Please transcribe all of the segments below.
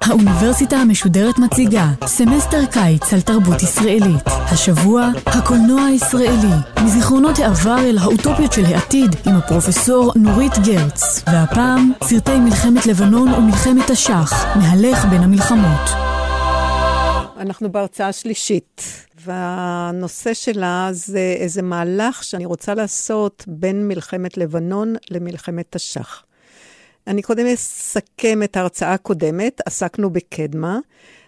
האוניברסיטה המשודרת מציגה סמסטר קיץ על תרבות ישראלית. השבוע, הקולנוע הישראלי, מזיכרונות העבר אל האוטופיות של העתיד עם הפרופסור נורית גרץ. והפעם, סרטי מלחמת לבנון ומלחמת תש"ח, מהלך בין המלחמות. אנחנו בהרצאה שלישית, והנושא שלה זה איזה מהלך שאני רוצה לעשות בין מלחמת לבנון למלחמת תש"ח. אני קודם אסכם את ההרצאה הקודמת, עסקנו בקדמה.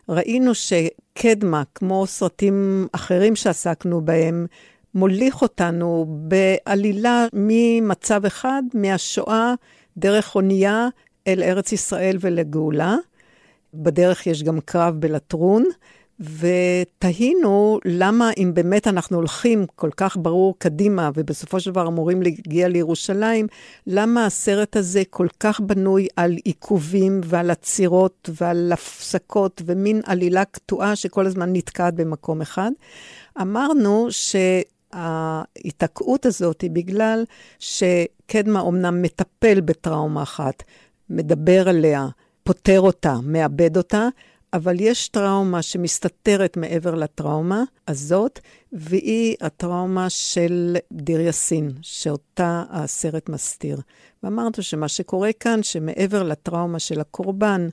ראינו שקדמה, כמו סרטים אחרים שעסקנו בהם, מוליך אותנו בעלילה ממצב אחד, מהשואה, דרך אונייה אל ארץ ישראל ולגאולה. בדרך יש גם קרב בלטרון. ותהינו למה אם באמת אנחנו הולכים כל כך ברור קדימה, ובסופו של דבר אמורים להגיע לירושלים, למה הסרט הזה כל כך בנוי על עיכובים ועל עצירות ועל הפסקות ומין עלילה קטועה שכל הזמן נתקעת במקום אחד. אמרנו שההיתקעות הזאת היא בגלל שקדמה אומנם מטפל בטראומה אחת, מדבר עליה, פותר אותה, מאבד אותה, אבל יש טראומה שמסתתרת מעבר לטראומה הזאת, והיא הטראומה של דיר יאסין, שאותה הסרט מסתיר. ואמרנו שמה שקורה כאן, שמעבר לטראומה של הקורבן,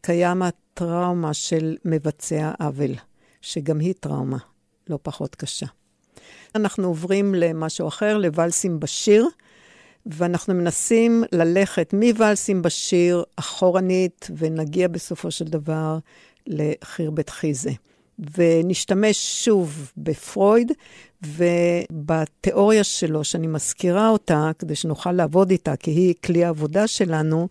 קיים הטראומה של מבצע עוול, שגם היא טראומה לא פחות קשה. אנחנו עוברים למשהו אחר, לוואלסים בשיר. ואנחנו מנסים ללכת מוואלסים בשיר אחורנית, ונגיע בסופו של דבר לחיר בית חיזה. ונשתמש שוב בפרויד ובתיאוריה שלו, שאני מזכירה אותה, כדי שנוכל לעבוד איתה, כי היא כלי העבודה שלנו,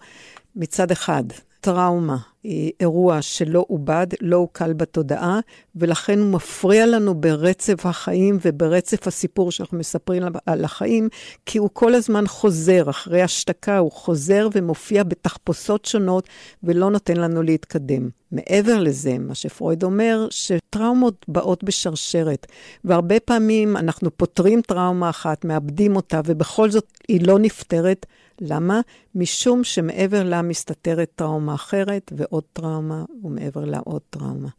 מצד אחד, טראומה היא אירוע שלא עובד, לא הוקל בתודעה, ולכן הוא מפריע לנו ברצף החיים וברצף הסיפור שאנחנו מספרים על החיים, כי הוא כל הזמן חוזר, אחרי השתקה הוא חוזר ומופיע בתחפושות שונות ולא נותן לנו להתקדם. מעבר לזה, מה שפרויד אומר, שטראומות באות בשרשרת, והרבה פעמים אנחנו פותרים טראומה אחת, מאבדים אותה, ובכל זאת היא לא נפתרת. למה? משום שמעבר לה מסתתרת טראומה אחרת, ועוד טראומה, ומעבר לה עוד טראומה.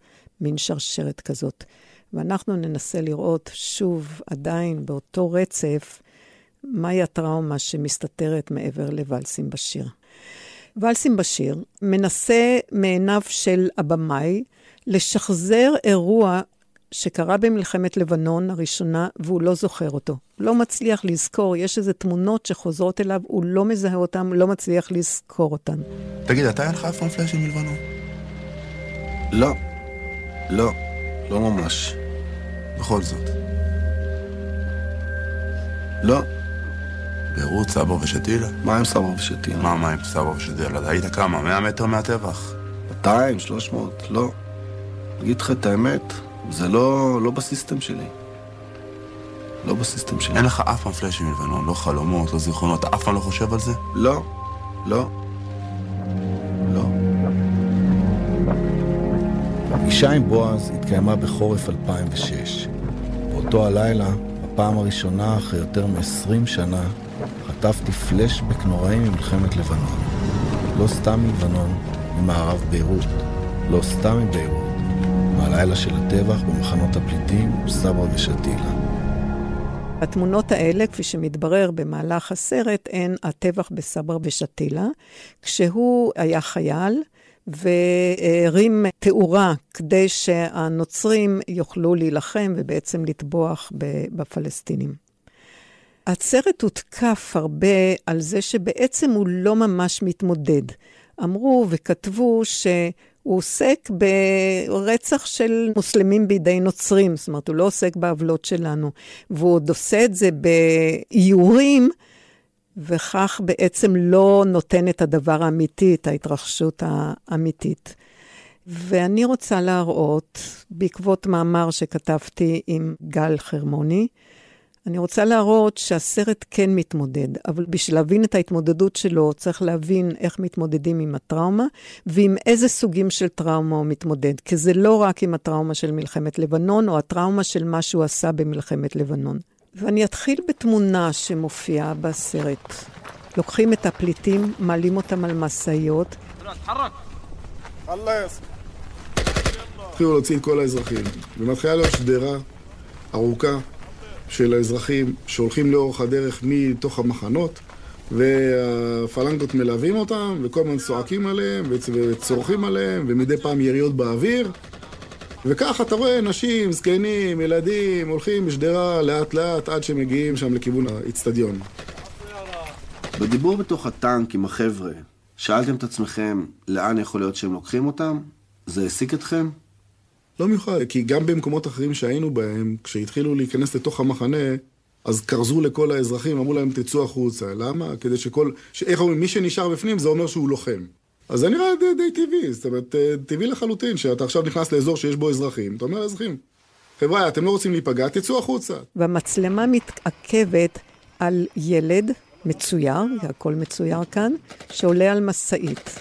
מין שרשרת כזאת. ואנחנו ננסה לראות שוב, עדיין באותו רצף, מהי הטראומה שמסתתרת מעבר לוואלסים בשיר. ואלסים בשיר מנסה מעיניו של הבמאי לשחזר אירוע שקרה במלחמת לבנון הראשונה, והוא לא זוכר אותו. לא מצליח לזכור, יש איזה תמונות שחוזרות אליו, הוא לא מזהה אותן, לא מצליח לזכור אותן. תגיד, אתה היה לך אף פעם פלאשים מלבנון? לא. לא. לא ממש. בכל זאת. לא. ביירות, סבא ושתילה? מה עם סבא ושתילה? מה, מה עם סבא ושתילה? היית כמה? 100 מטר מהטבח? 200, 300, לא. אגיד לך את האמת, זה לא, לא בסיסטם שלי. לא בסיסטם שלי. אין לך אף פעם פלאשים מלבנון, לא חלומות, לא זיכרונות, אתה אף פעם לא חושב על זה? לא, לא, לא. הפגישה עם בועז התקיימה בחורף 2006. באותו הלילה, בפעם הראשונה אחרי יותר מ-20 שנה, חטפתי פלשבק נוראי ממלחמת לבנון. לא סתם מלבנון, ממערב ביירות. לא סתם מביירות, מהלילה של הטבח במחנות הפליטים סברה ושתילה. התמונות האלה, כפי שמתברר במהלך הסרט, הן הטבח בסברה ושתילה, כשהוא היה חייל והרים תאורה כדי שהנוצרים יוכלו להילחם ובעצם לטבוח בפלסטינים. הסרט הותקף הרבה על זה שבעצם הוא לא ממש מתמודד. אמרו וכתבו שהוא עוסק ברצח של מוסלמים בידי נוצרים, זאת אומרת, הוא לא עוסק בעוולות שלנו. והוא עוד עושה את זה באיורים, וכך בעצם לא נותן את הדבר האמיתי, את ההתרחשות האמיתית. ואני רוצה להראות, בעקבות מאמר שכתבתי עם גל חרמוני, אני רוצה להראות שהסרט כן מתמודד, אבל בשביל להבין את ההתמודדות שלו, צריך להבין איך מתמודדים עם הטראומה, ועם איזה סוגים של טראומה הוא מתמודד. כי זה לא רק עם הטראומה של מלחמת לבנון, או הטראומה של מה שהוא עשה במלחמת לבנון. ואני אתחיל בתמונה שמופיעה בסרט. לוקחים את הפליטים, מעלים אותם על משאיות. התחילו להוציא את כל האזרחים, ומתחילה להיות שדרה ארוכה של האזרחים שהולכים לאורך הדרך מתוך המחנות, והפלנגות מלווים אותם, וכל הזמן צועקים עליהם, וצורכים עליהם, ומדי פעם יריות באוויר. וככה אתה רואה נשים, זקנים, ילדים, הולכים בשדרה לאט לאט עד שמגיעים שם לכיוון האיצטדיון. בדיבור בתוך הטנק עם החבר'ה, שאלתם את עצמכם לאן יכול להיות שהם לוקחים אותם? זה העסיק אתכם? לא מיוחד, כי גם במקומות אחרים שהיינו בהם, כשהתחילו להיכנס לתוך המחנה, אז כרזו לכל האזרחים, אמרו להם תצאו החוצה. למה? כדי שכל... ש... איך אומרים? מי שנשאר בפנים זה אומר שהוא לוחם. אז זה נראה די, די טבעי, זאת אומרת, אה, טבעי לחלוטין, שאתה עכשיו נכנס לאזור שיש בו אזרחים, אתה אומר לאזרחים, חבר'ה, אתם לא רוצים להיפגע, תצאו החוצה. והמצלמה מתעכבת על ילד מצויר, הכל מצויר כאן, שעולה על משאית.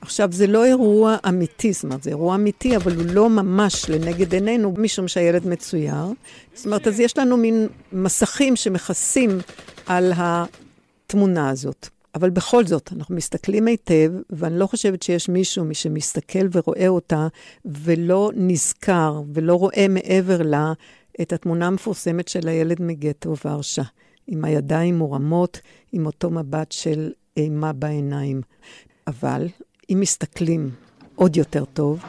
עכשיו, זה לא אירוע אמיתי, זאת אומרת, זה אירוע אמיתי, אבל הוא לא ממש לנגד עינינו, משום שהילד מצויר. זאת אומרת, אז יש לנו מין מסכים שמכסים על התמונה הזאת. אבל בכל זאת, אנחנו מסתכלים היטב, ואני לא חושבת שיש מישהו, מי שמסתכל ורואה אותה, ולא נזכר ולא רואה מעבר לה את התמונה המפורסמת של הילד מגטו ורשה, עם הידיים מורמות, עם אותו מבט של אימה בעיניים. אבל אם מסתכלים עוד יותר טוב,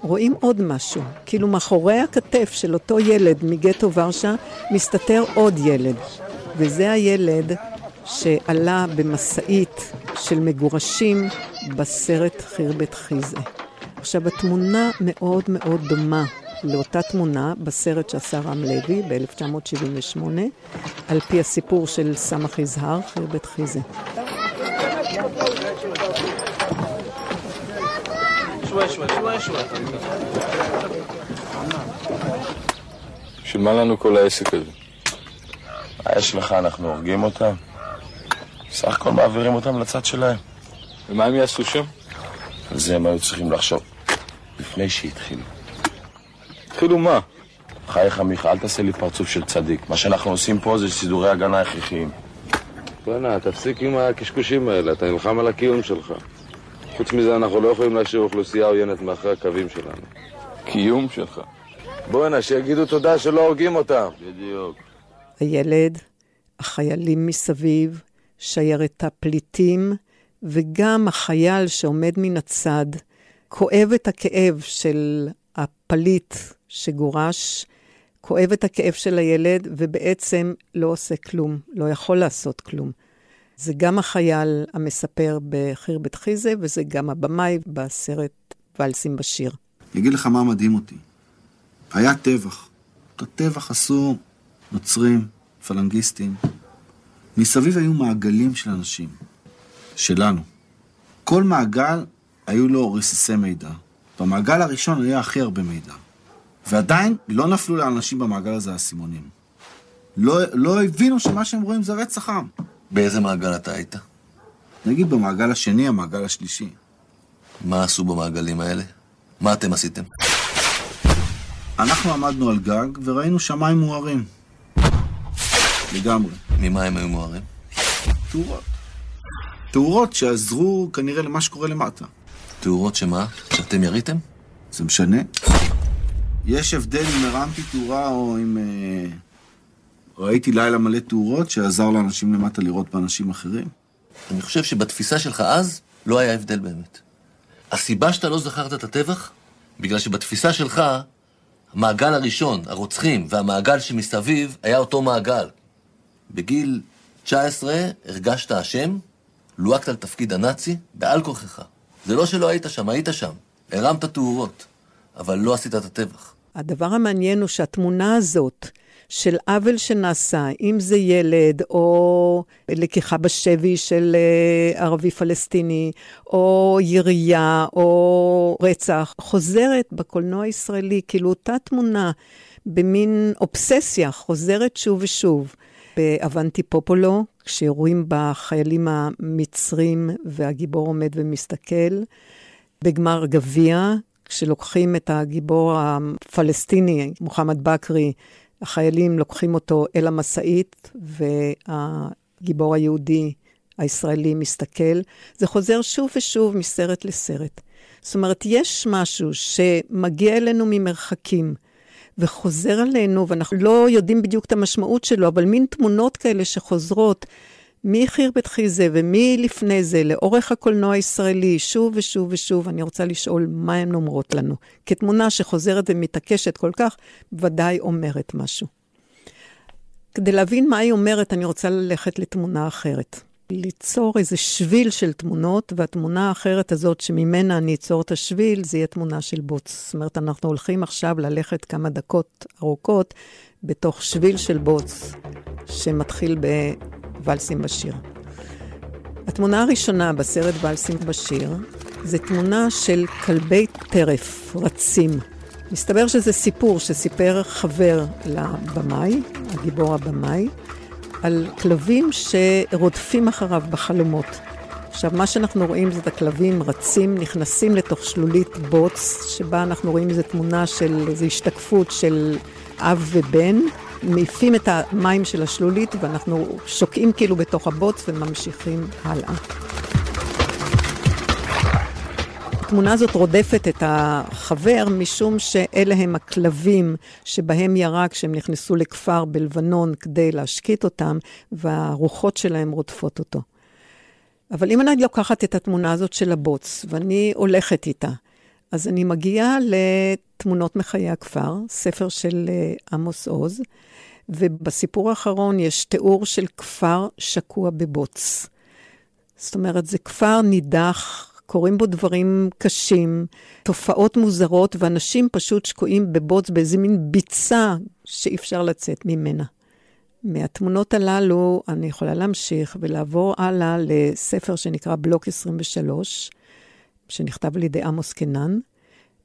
רואים עוד משהו. כאילו מאחורי הכתף של אותו ילד מגטו ורשה מסתתר עוד ילד. וזה הילד שעלה במשאית של מגורשים בסרט חירבת חיזה. עכשיו, התמונה מאוד מאוד דומה לאותה תמונה בסרט שעשה רם לוי ב-1978, על פי הסיפור של סמך יזהר, חירבת חיזה. בשביל מה לנו כל העסק הזה? מה יש לך? אנחנו הורגים אותם? סך הכל מעבירים אותם לצד שלהם. ומה הם יעשו שם? על זה הם היו צריכים לחשוב לפני שהתחילו. התחילו מה? חייך מיכה, אל תעשה לי פרצוף של צדיק. מה שאנחנו עושים פה זה סידורי הגנה הכרחיים. בוא'נה, תפסיק עם הקשקושים האלה, אתה נלחם על הקיום שלך. חוץ מזה, אנחנו לא יכולים להשאיר אוכלוסייה עוינת מאחורי הקווים שלנו. קיום שלך? בוא'נה, שיגידו תודה שלא הורגים אותם. בדיוק. הילד, החיילים מסביב, שיירת הפליטים, וגם החייל שעומד מן הצד, כואב את הכאב של הפליט שגורש, כואב את הכאב של הילד, ובעצם לא עושה כלום, לא יכול לעשות כלום. זה גם החייל המספר בחירבת חיזה, וזה גם הבמאי בסרט ולסים בשיר. אני אגיד לך מה מדהים אותי. היה טבח. את הטבח עשו נוצרים, פלנגיסטים. מסביב היו מעגלים של אנשים, שלנו. כל מעגל היו לו רסיסי מידע. במעגל הראשון היה הכי הרבה מידע. ועדיין לא נפלו לאנשים במעגל הזה האסימונים. לא, לא הבינו שמה שהם רואים זה רצח עם. באיזה מעגל אתה היית? נגיד במעגל השני, המעגל השלישי. מה עשו במעגלים האלה? מה אתם עשיתם? אנחנו עמדנו על גג וראינו שמיים מוארים. לגמרי. ממה הם היו מוארים? תאורות. תאורות שעזרו כנראה למה שקורה למטה. תאורות שמה? שאתם יריתם? זה משנה? יש הבדל אם הרמתי תאורה או אם... אה, ראיתי לילה מלא תאורות שעזר לאנשים למטה לראות באנשים אחרים. אני חושב שבתפיסה שלך אז לא היה הבדל באמת. הסיבה שאתה לא זכרת את הטבח? בגלל שבתפיסה שלך, המעגל הראשון, הרוצחים, והמעגל שמסביב, היה אותו מעגל. בגיל 19 הרגשת אשם, לוהקת על תפקיד הנאצי, בעל כוחך. זה לא שלא היית שם, היית שם. הרמת תאורות, אבל לא עשית את הטבח. הדבר המעניין הוא שהתמונה הזאת של עוול שנעשה, אם זה ילד, או לקיחה בשבי של אה, ערבי פלסטיני, או ירייה, או רצח, חוזרת בקולנוע הישראלי, כאילו אותה תמונה, במין אובססיה, חוזרת שוב ושוב. באבנטי פופולו, כשיורים בחיילים המצרים והגיבור עומד ומסתכל. בגמר גביע, כשלוקחים את הגיבור הפלסטיני, מוחמד בכרי, החיילים לוקחים אותו אל המשאית, והגיבור היהודי הישראלי מסתכל. זה חוזר שוב ושוב מסרט לסרט. זאת אומרת, יש משהו שמגיע אלינו ממרחקים. וחוזר עלינו, ואנחנו לא יודעים בדיוק את המשמעות שלו, אבל מין תמונות כאלה שחוזרות מחיר בית חיזה ומלפני זה, לאורך הקולנוע הישראלי, שוב ושוב ושוב, אני רוצה לשאול מה הן אומרות לנו. כתמונה שחוזרת ומתעקשת כל כך, ודאי אומרת משהו. כדי להבין מה היא אומרת, אני רוצה ללכת לתמונה אחרת. ליצור איזה שביל של תמונות, והתמונה האחרת הזאת שממנה אני אצור את השביל, זה יהיה תמונה של בוץ. זאת אומרת, אנחנו הולכים עכשיו ללכת כמה דקות ארוכות בתוך שביל של בוץ, שמתחיל בוואלסים בשיר. התמונה הראשונה בסרט ואלסים בשיר, זה תמונה של כלבי טרף רצים. מסתבר שזה סיפור שסיפר חבר לבמאי, הגיבור הבמאי, על כלבים שרודפים אחריו בחלומות. עכשיו, מה שאנחנו רואים זה את הכלבים רצים, נכנסים לתוך שלולית בוץ, שבה אנחנו רואים איזו תמונה של, איזו השתקפות של אב ובן, מעיפים את המים של השלולית ואנחנו שוקעים כאילו בתוך הבוץ וממשיכים הלאה. התמונה הזאת רודפת את החבר, משום שאלה הם הכלבים שבהם ירה כשהם נכנסו לכפר בלבנון כדי להשקיט אותם, והרוחות שלהם רודפות אותו. אבל אם אני לוקחת את התמונה הזאת של הבוץ, ואני הולכת איתה, אז אני מגיעה לתמונות מחיי הכפר, ספר של אה, עמוס עוז, ובסיפור האחרון יש תיאור של כפר שקוע בבוץ. זאת אומרת, זה כפר נידח, קורים בו דברים קשים, תופעות מוזרות, ואנשים פשוט שקועים בבוץ, באיזה מין ביצה שאי אפשר לצאת ממנה. מהתמונות הללו אני יכולה להמשיך ולעבור הלאה לספר שנקרא בלוק 23, שנכתב על ידי עמוס קנן,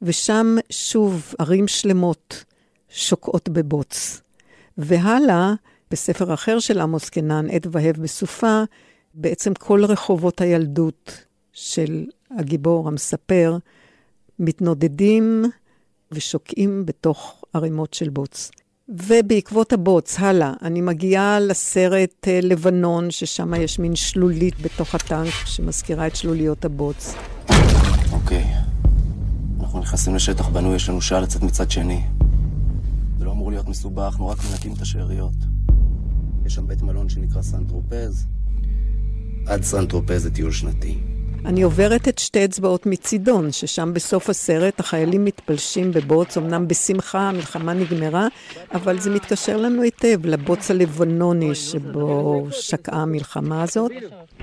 ושם שוב ערים שלמות שוקעות בבוץ. והלאה, בספר אחר של עמוס קנן, עת והב בסופה, בעצם כל רחובות הילדות של הגיבור המספר מתנודדים ושוקעים בתוך ערימות של בוץ. ובעקבות הבוץ, הלאה, אני מגיעה לסרט אה, לבנון, ששם יש מין שלולית בתוך הטנק שמזכירה את שלוליות הבוץ. אוקיי, אנחנו נכנסים לשטח בנוי, יש לנו שעה לצאת מצד שני. זה לא אמור להיות מסובך, אנחנו רק מנקים את השאריות. יש שם בית מלון שנקרא סנטרופז. עד סנטרופז זה טיול שנתי. אני עוברת את שתי אצבעות מצידון, ששם בסוף הסרט החיילים מתפלשים בבוץ, אמנם בשמחה, המלחמה נגמרה, אבל זה מתקשר לנו היטב לבוץ הלבנוני שבו שקעה המלחמה הזאת.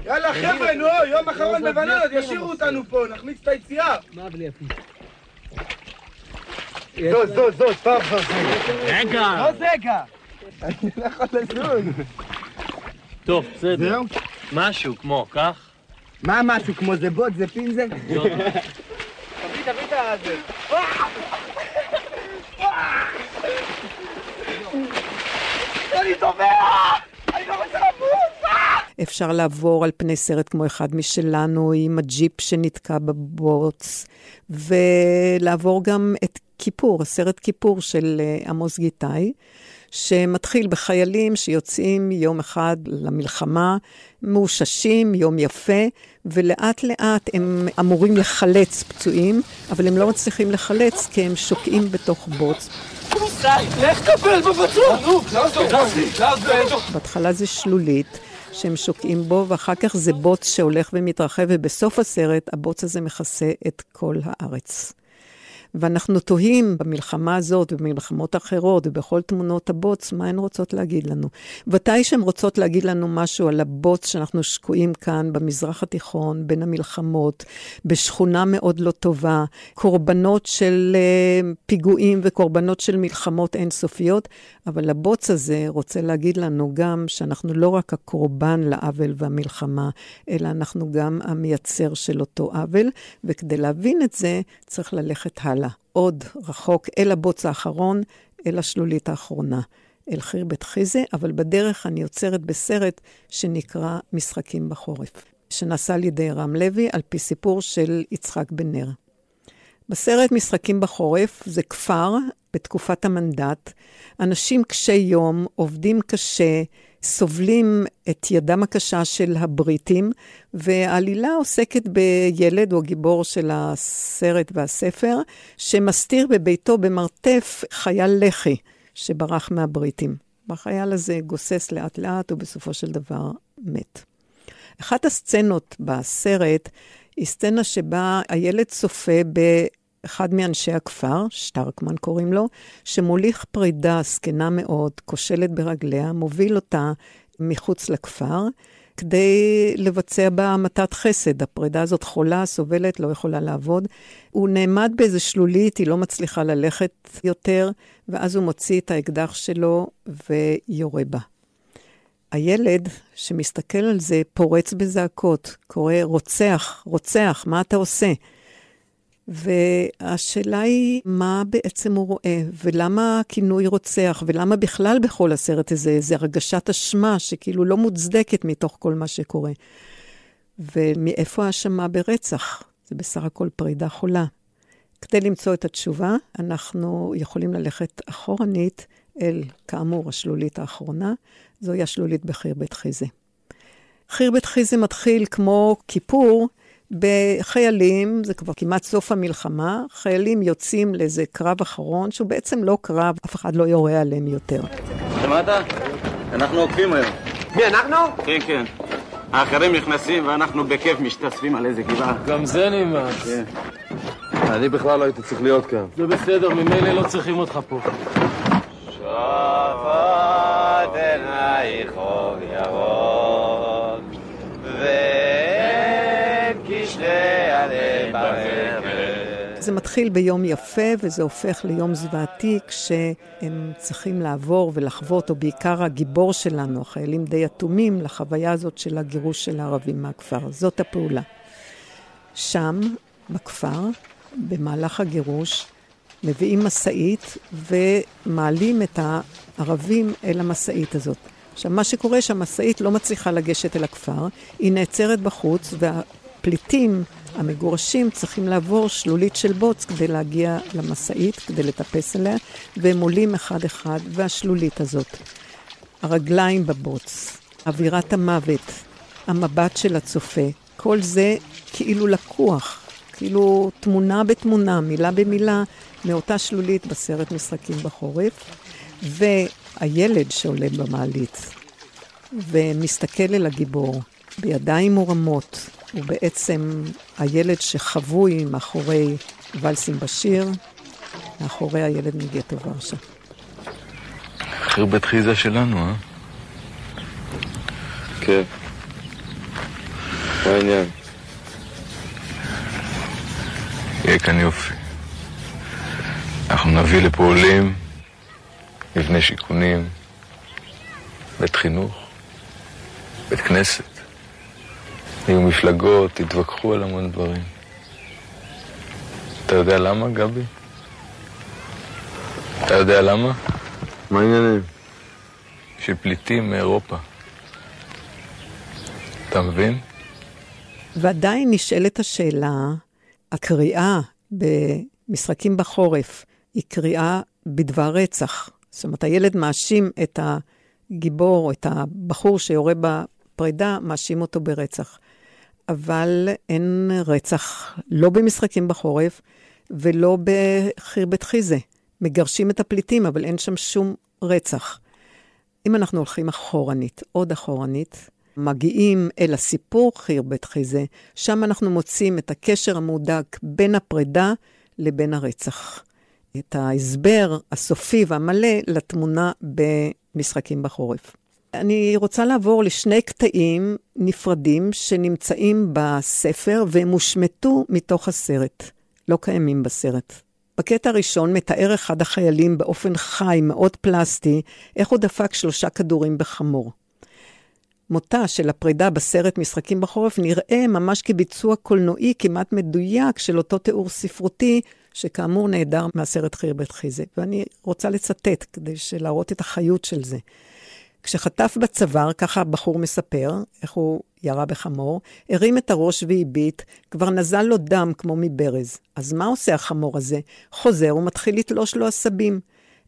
יאללה חבר'ה, נו, יום אחרון בבננות, ישאירו אותנו פה, נחמיץ את היציאה. מה בלי זוז, זוז, זוז, פעם זוז. רגע. לא זגה. אני לא יכול לזוז. טוב, בסדר. משהו כמו, כך. מה משהו כמו זה בוט, זה פינזר? תביא, תביא את זה. אני טובע! אני לא רוצה למות! אפשר לעבור על פני סרט כמו אחד משלנו, עם הג'יפ שנתקע בבוץ, ולעבור גם את כיפור, הסרט כיפור של אה, עמוס גיטאי. שמתחיל בחיילים שיוצאים יום אחד למלחמה, מאוששים, יום יפה, ולאט לאט הם אמורים לחלץ פצועים, אבל הם לא מצליחים לחלץ כי הם שוקעים בתוך בוץ. לך בפצוע, נו, בהתחלה זה שלולית. שהם שוקעים בו, ואחר כך זה בוץ שהולך ומתרחב, ובסוף הסרט הבוץ הזה מכסה את כל הארץ. ואנחנו תוהים במלחמה הזאת ובמלחמות אחרות ובכל תמונות הבוץ, מה הן רוצות להגיד לנו. ודאי שהן רוצות להגיד לנו משהו על הבוץ שאנחנו שקועים כאן במזרח התיכון, בין המלחמות, בשכונה מאוד לא טובה, קורבנות של uh, פיגועים וקורבנות של מלחמות אינסופיות, אבל הבוץ הזה רוצה להגיד לנו גם שאנחנו לא רק הקורבן לעוול והמלחמה, אלא אנחנו גם המייצר של אותו עוול, וכדי להבין את זה צריך ללכת הלאה. עוד רחוק אל הבוץ האחרון, אל השלולית האחרונה, אל חיר בית חיזה, אבל בדרך אני עוצרת בסרט שנקרא משחקים בחורף, שנעשה על ידי רם לוי, על פי סיפור של יצחק בן נר. בסרט משחקים בחורף זה כפר בתקופת המנדט. אנשים קשי יום, עובדים קשה, סובלים את ידם הקשה של הבריטים, והעלילה עוסקת בילד, הוא הגיבור של הסרט והספר, שמסתיר בביתו במרתף חייל לח"י שברח מהבריטים. והחייל הזה גוסס לאט-לאט, ובסופו של דבר מת. אחת הסצנות בסרט היא סצנה שבה הילד צופה באחד מאנשי הכפר, שטרקמן קוראים לו, שמוליך פרידה זקנה מאוד, כושלת ברגליה, מוביל אותה מחוץ לכפר, כדי לבצע בה המתת חסד. הפרידה הזאת חולה, סובלת, לא יכולה לעבוד. הוא נעמד באיזה שלולית, היא לא מצליחה ללכת יותר, ואז הוא מוציא את האקדח שלו ויורה בה. הילד שמסתכל על זה פורץ בזעקות, קורא, רוצח, רוצח, מה אתה עושה? והשאלה היא, מה בעצם הוא רואה, ולמה הכינוי רוצח, ולמה בכלל בכל הסרט הזה, זה הרגשת אשמה שכאילו לא מוצדקת מתוך כל מה שקורה. ומאיפה האשמה ברצח? זה בסך הכל פרידה חולה. כדי למצוא את התשובה, אנחנו יכולים ללכת אחורנית אל, כאמור, השלולית האחרונה, זוהי השלולית בחיר בית חיזה. חיר בית חיזה מתחיל כמו כיפור, בחיילים, זה כבר כמעט סוף המלחמה, חיילים יוצאים לאיזה קרב אחרון, שהוא בעצם לא קרב, אף אחד לא יורה עליהם יותר. שמעת? אנחנו עוקפים היום. מי, אנחנו? כן, כן. האחרים נכנסים ואנחנו בכיף משתספים על איזה גבעה. גם זה נמאס. כן. אני בכלל לא הייתי צריך להיות כאן. זה בסדר, ממילא לא צריכים אותך פה. שופט עינייך אור זה מתחיל ביום יפה וזה הופך ליום זוועתי כשהם צריכים לעבור ולחוות, או בעיקר הגיבור שלנו, החיילים די אטומים, לחוויה הזאת של הגירוש של הערבים מהכפר. זאת הפעולה. שם, בכפר, במהלך הגירוש, מביאים משאית ומעלים את הערבים אל המשאית הזאת. עכשיו, מה שקורה שהמשאית לא מצליחה לגשת אל הכפר, היא נעצרת בחוץ, והפליטים המגורשים צריכים לעבור שלולית של בוץ כדי להגיע למשאית, כדי לטפס עליה, והם עולים אחד-אחד, והשלולית הזאת. הרגליים בבוץ, אווירת המוות, המבט של הצופה, כל זה כאילו לקוח, כאילו תמונה בתמונה, מילה במילה, מאותה שלולית בסרט משחקים בחורף, והילד שעולה במעלית ומסתכל אל הגיבור בידיים מורמות, הוא בעצם הילד שחבוי מאחורי ולסים בשיר, מאחורי הילד מגטו ורשה. חרבת חיזה שלנו, אה? כן. מה העניין? יהיה כאן יופי. אנחנו נביא לפה עולים, נבנה שיכונים, בית חינוך, בית כנסת. יהיו מפלגות, תתווכחו על המון דברים. אתה יודע למה, גבי? אתה יודע למה? מה העניינים? של פליטים מאירופה. אתה מבין? ועדיין נשאלת השאלה, הקריאה במשחקים בחורף היא קריאה בדבר רצח. זאת אומרת, הילד מאשים את הגיבור, את הבחור שיורה בפרידה, מאשים אותו ברצח. אבל אין רצח, לא במשחקים בחורף ולא בחירבת חיזה. מגרשים את הפליטים, אבל אין שם שום רצח. אם אנחנו הולכים אחורנית, עוד אחורנית, מגיעים אל הסיפור חירבת חיזה, שם אנחנו מוצאים את הקשר המהודק בין הפרידה לבין הרצח. את ההסבר הסופי והמלא לתמונה במשחקים בחורף. אני רוצה לעבור לשני קטעים נפרדים שנמצאים בספר והם הושמטו מתוך הסרט, לא קיימים בסרט. בקטע הראשון מתאר אחד החיילים באופן חי, מאוד פלסטי, איך הוא דפק שלושה כדורים בחמור. מותה של הפרידה בסרט משחקים בחורף נראה ממש כביצוע קולנועי כמעט מדויק של אותו תיאור ספרותי, שכאמור נעדר מהסרט חירבת חיזה. ואני רוצה לצטט כדי להראות את החיות של זה. כשחטף בצוואר, ככה הבחור מספר, איך הוא ירה בחמור, הרים את הראש והביט, כבר נזל לו דם כמו מברז. אז מה עושה החמור הזה? חוזר ומתחיל לתלוש לו עשבים.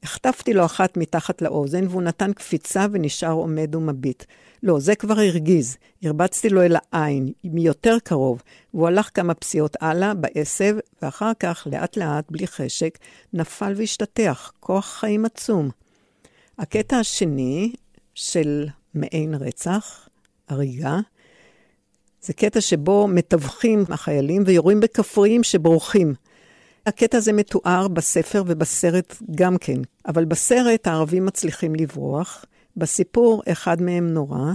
החטפתי לו אחת מתחת לאוזן, והוא נתן קפיצה ונשאר עומד ומביט. לא, זה כבר הרגיז. הרבצתי לו אל העין, מיותר קרוב, והוא הלך כמה פסיעות הלאה, בעשב, ואחר כך, לאט-לאט, בלי חשק, נפל והשתטח. כוח חיים עצום. הקטע השני של מעין רצח, הריגה, זה קטע שבו מתווכים החיילים ויורים בכפריים שבורחים. הקטע הזה מתואר בספר ובסרט גם כן, אבל בסרט הערבים מצליחים לברוח, בסיפור אחד מהם נורא,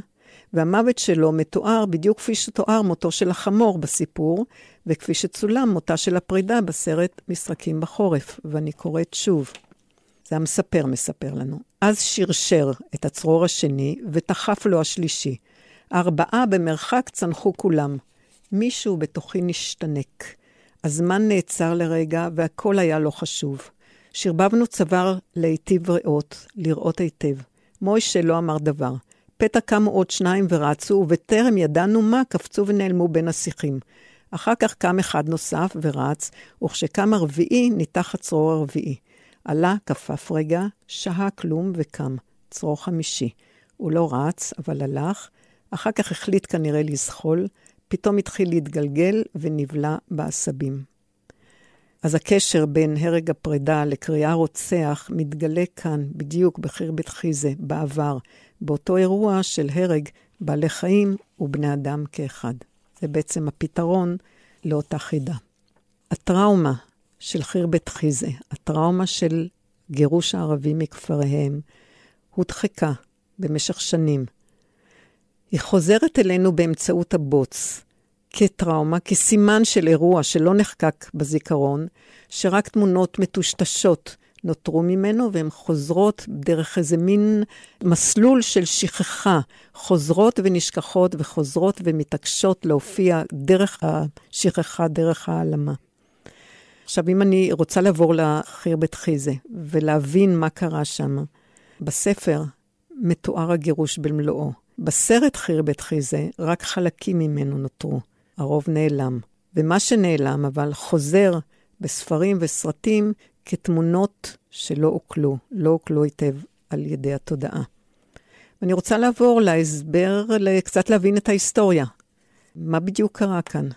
והמוות שלו מתואר בדיוק כפי שתואר מותו של החמור בסיפור, וכפי שצולם מותה של הפרידה בסרט משחקים בחורף, ואני קוראת שוב. זה המספר מספר לנו. אז שרשר את הצרור השני, ותחף לו השלישי. ארבעה במרחק צנחו כולם. מישהו בתוכי נשתנק. הזמן נעצר לרגע, והכל היה לא חשוב. שרבבנו צוואר להיטיב ריאות, לראות היטב. מוישה לא אמר דבר. פתע קמו עוד שניים ורצו, ובטרם ידענו מה, קפצו ונעלמו בין השיחים. אחר כך קם אחד נוסף ורץ, וכשקם הרביעי, ניתח הצרור הרביעי. עלה, כפף רגע, שהה כלום וקם. צרור חמישי. הוא לא רץ, אבל הלך. אחר כך החליט כנראה לזחול, פתאום התחיל להתגלגל ונבלע בעשבים. אז הקשר בין הרג הפרידה לקריאה רוצח מתגלה כאן, בדיוק בחיר בית חיזה, בעבר, באותו אירוע של הרג בעלי חיים ובני אדם כאחד. זה בעצם הפתרון לאותה חידה. הטראומה של חיר בית חיזה, הטראומה של גירוש הערבים מכפריהם, הודחקה במשך שנים. היא חוזרת אלינו באמצעות הבוץ, כטראומה, כסימן של אירוע שלא נחקק בזיכרון, שרק תמונות מטושטשות נותרו ממנו, והן חוזרות דרך איזה מין מסלול של שכחה, חוזרות ונשכחות וחוזרות ומתעקשות להופיע דרך השכחה, דרך העלמה. עכשיו, אם אני רוצה לעבור לחיר בית חיזה ולהבין מה קרה שם, בספר מתואר הגירוש במלואו. בסרט חיר בית חיזה, רק חלקים ממנו נותרו. הרוב נעלם. ומה שנעלם, אבל חוזר בספרים וסרטים כתמונות שלא עוקלו, לא עוקלו היטב על ידי התודעה. ואני רוצה לעבור להסבר, קצת להבין את ההיסטוריה. מה בדיוק קרה כאן?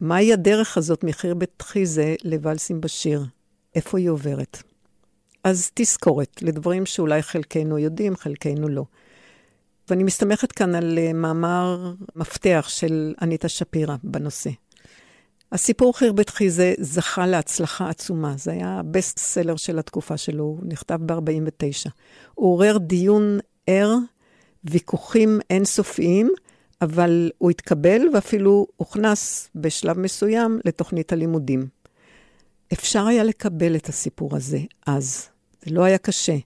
מהי הדרך הזאת מחיר בית חיזה לוואלסים בשיר? איפה היא עוברת? אז תזכורת לדברים שאולי חלקנו יודעים, חלקנו לא. ואני מסתמכת כאן על אה, מאמר מפתח של אניטה שפירא בנושא. הסיפור חרבת חיזה זכה להצלחה עצומה. זה היה הבסט סלר של התקופה שלו, הוא נכתב ב-49. הוא עורר דיון ער, ויכוחים אינסופיים, אבל הוא התקבל ואפילו הוכנס בשלב מסוים לתוכנית הלימודים. אפשר היה לקבל את הסיפור הזה אז. זה לא היה קשה.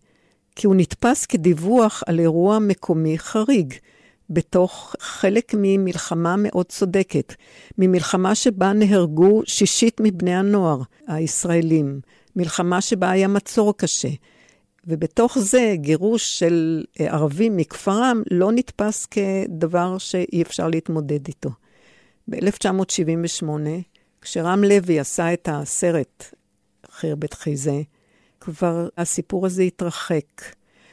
כי הוא נתפס כדיווח על אירוע מקומי חריג, בתוך חלק ממלחמה מאוד צודקת, ממלחמה שבה נהרגו שישית מבני הנוער הישראלים, מלחמה שבה היה מצור קשה. ובתוך זה גירוש של ערבים מכפרם לא נתפס כדבר שאי אפשר להתמודד איתו. ב-1978, כשרם לוי עשה את הסרט חרבת חיזה, כבר הסיפור הזה התרחק.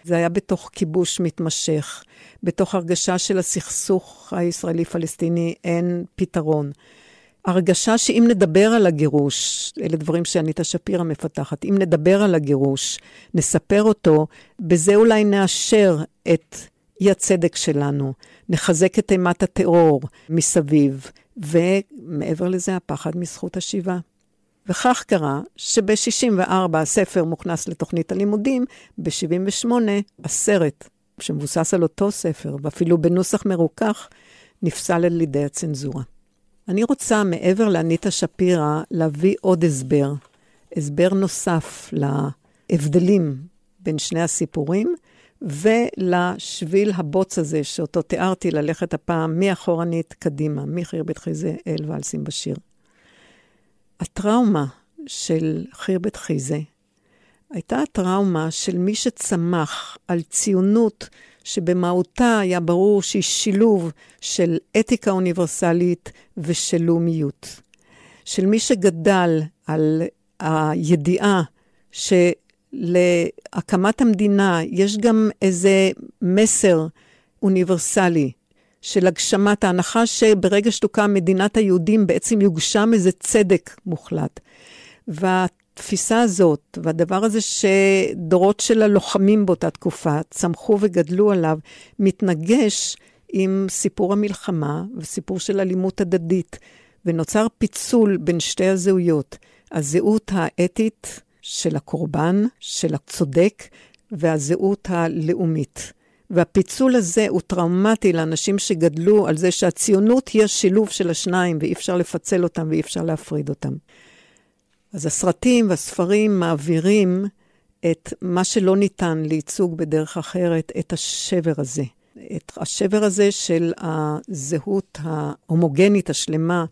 זה היה בתוך כיבוש מתמשך, בתוך הרגשה של הסכסוך הישראלי-פלסטיני אין פתרון. הרגשה שאם נדבר על הגירוש, אלה דברים שאניטה שפירא מפתחת, אם נדבר על הגירוש, נספר אותו, בזה אולי נאשר את אי הצדק שלנו, נחזק את אימת הטרור מסביב, ומעבר לזה הפחד מזכות השיבה. וכך קרה שב-64 הספר מוכנס לתוכנית הלימודים, ב-78 הסרט, שמבוסס על אותו ספר, ואפילו בנוסח מרוכך, נפסל על ידי הצנזורה. אני רוצה, מעבר לאניטה שפירא, להביא עוד הסבר, הסבר נוסף להבדלים בין שני הסיפורים, ולשביל הבוץ הזה שאותו תיארתי, ללכת הפעם מאחורנית קדימה, מחיר בית חיזה אל ואלסים בשיר. הטראומה של חירבת חיזה הייתה הטראומה של מי שצמח על ציונות שבמהותה היה ברור שהיא שילוב של אתיקה אוניברסלית ושל לאומיות. של מי שגדל על הידיעה שלהקמת המדינה יש גם איזה מסר אוניברסלי של הגשמת ההנחה שברגע שתוקם מדינת היהודים בעצם יוגשם איזה צדק מוחלט. והתפיסה הזאת, והדבר הזה שדורות של הלוחמים באותה תקופה צמחו וגדלו עליו, מתנגש עם סיפור המלחמה וסיפור של אלימות הדדית, ונוצר פיצול בין שתי הזהויות, הזהות האתית של הקורבן, של הצודק, והזהות הלאומית. והפיצול הזה הוא טראומטי לאנשים שגדלו על זה שהציונות היא השילוב של השניים, ואי אפשר לפצל אותם ואי אפשר להפריד אותם. אז הסרטים והספרים מעבירים את מה שלא ניתן לייצוג בדרך אחרת, את השבר הזה. את השבר הזה של הזהות ההומוגנית השלמה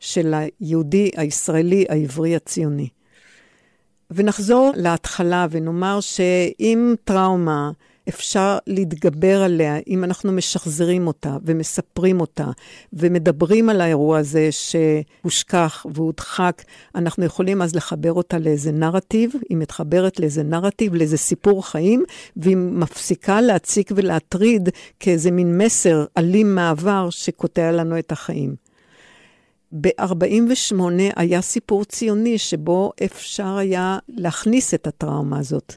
של היהודי, הישראלי, העברי, הציוני. ונחזור להתחלה ונאמר שאם טראומה אפשר להתגבר עליה אם אנחנו משחזרים אותה ומספרים אותה ומדברים על האירוע הזה שהושכח והודחק, אנחנו יכולים אז לחבר אותה לאיזה נרטיב, היא מתחברת לאיזה נרטיב, לאיזה סיפור חיים, והיא מפסיקה להציק ולהטריד כאיזה מין מסר אלים מעבר שקוטע לנו את החיים. ב-48' היה סיפור ציוני שבו אפשר היה להכניס את הטראומה הזאת.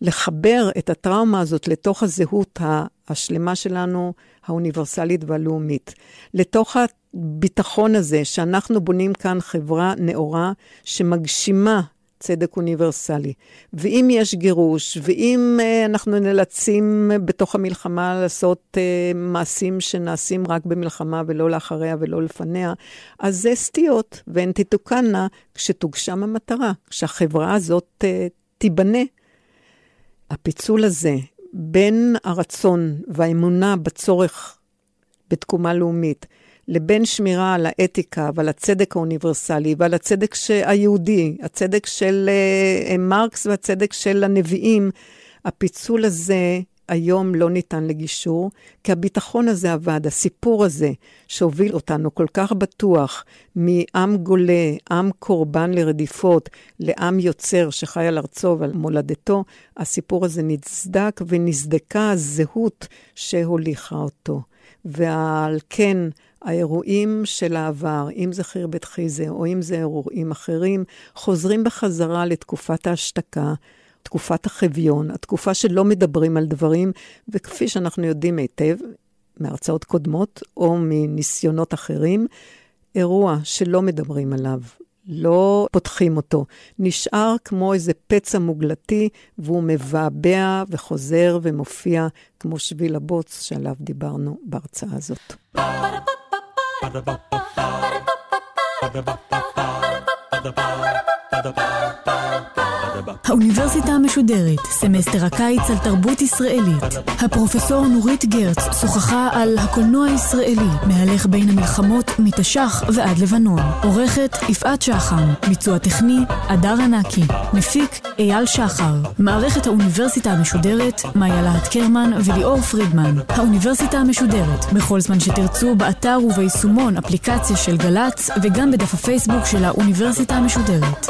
לחבר את הטראומה הזאת לתוך הזהות השלמה שלנו, האוניברסלית והלאומית. לתוך הביטחון הזה שאנחנו בונים כאן חברה נאורה שמגשימה צדק אוניברסלי. ואם יש גירוש, ואם uh, אנחנו נאלצים בתוך המלחמה לעשות uh, מעשים שנעשים רק במלחמה ולא לאחריה ולא לפניה, אז זה סטיות, והן תתוקנה כשתוגשם המטרה, כשהחברה הזאת uh, תיבנה. הפיצול הזה בין הרצון והאמונה בצורך בתקומה לאומית, לבין שמירה על האתיקה ועל הצדק האוניברסלי ועל הצדק היהודי, הצדק של uh, מרקס והצדק של הנביאים, הפיצול הזה היום לא ניתן לגישור, כי הביטחון הזה עבד, הסיפור הזה שהוביל אותנו כל כך בטוח מעם גולה, עם קורבן לרדיפות, לעם יוצר שחי על ארצו ועל מולדתו, הסיפור הזה נצדק ונסדקה הזהות שהוליכה אותו. ועל כן, האירועים של העבר, אם זה חיר בית חיזה או אם זה אירועים אחרים, חוזרים בחזרה לתקופת ההשתקה, תקופת החביון, התקופה שלא מדברים על דברים, וכפי שאנחנו יודעים היטב, מהרצאות קודמות או מניסיונות אחרים, אירוע שלא מדברים עליו, לא פותחים אותו, נשאר כמו איזה פצע מוגלתי, והוא מבעבע וחוזר ומופיע כמו שביל הבוץ שעליו דיברנו בהרצאה הזאת. Ba-da-ba-ba-ba האוניברסיטה המשודרת, סמסטר הקיץ על תרבות ישראלית. הפרופסור נורית גרץ שוחחה על הקולנוע הישראלי, מהלך בין המלחמות מתש"ח ועד לבנון. עורכת יפעת שחם, ביצוע טכני הדר ענקי, מפיק אייל שחר. מערכת האוניברסיטה המשודרת, מאיה להט קרמן וליאור פרידמן. האוניברסיטה המשודרת, בכל זמן שתרצו, באתר וביישומון אפליקציה של גל"צ וגם בדף הפייסבוק של האוניברסיטה המשודרת.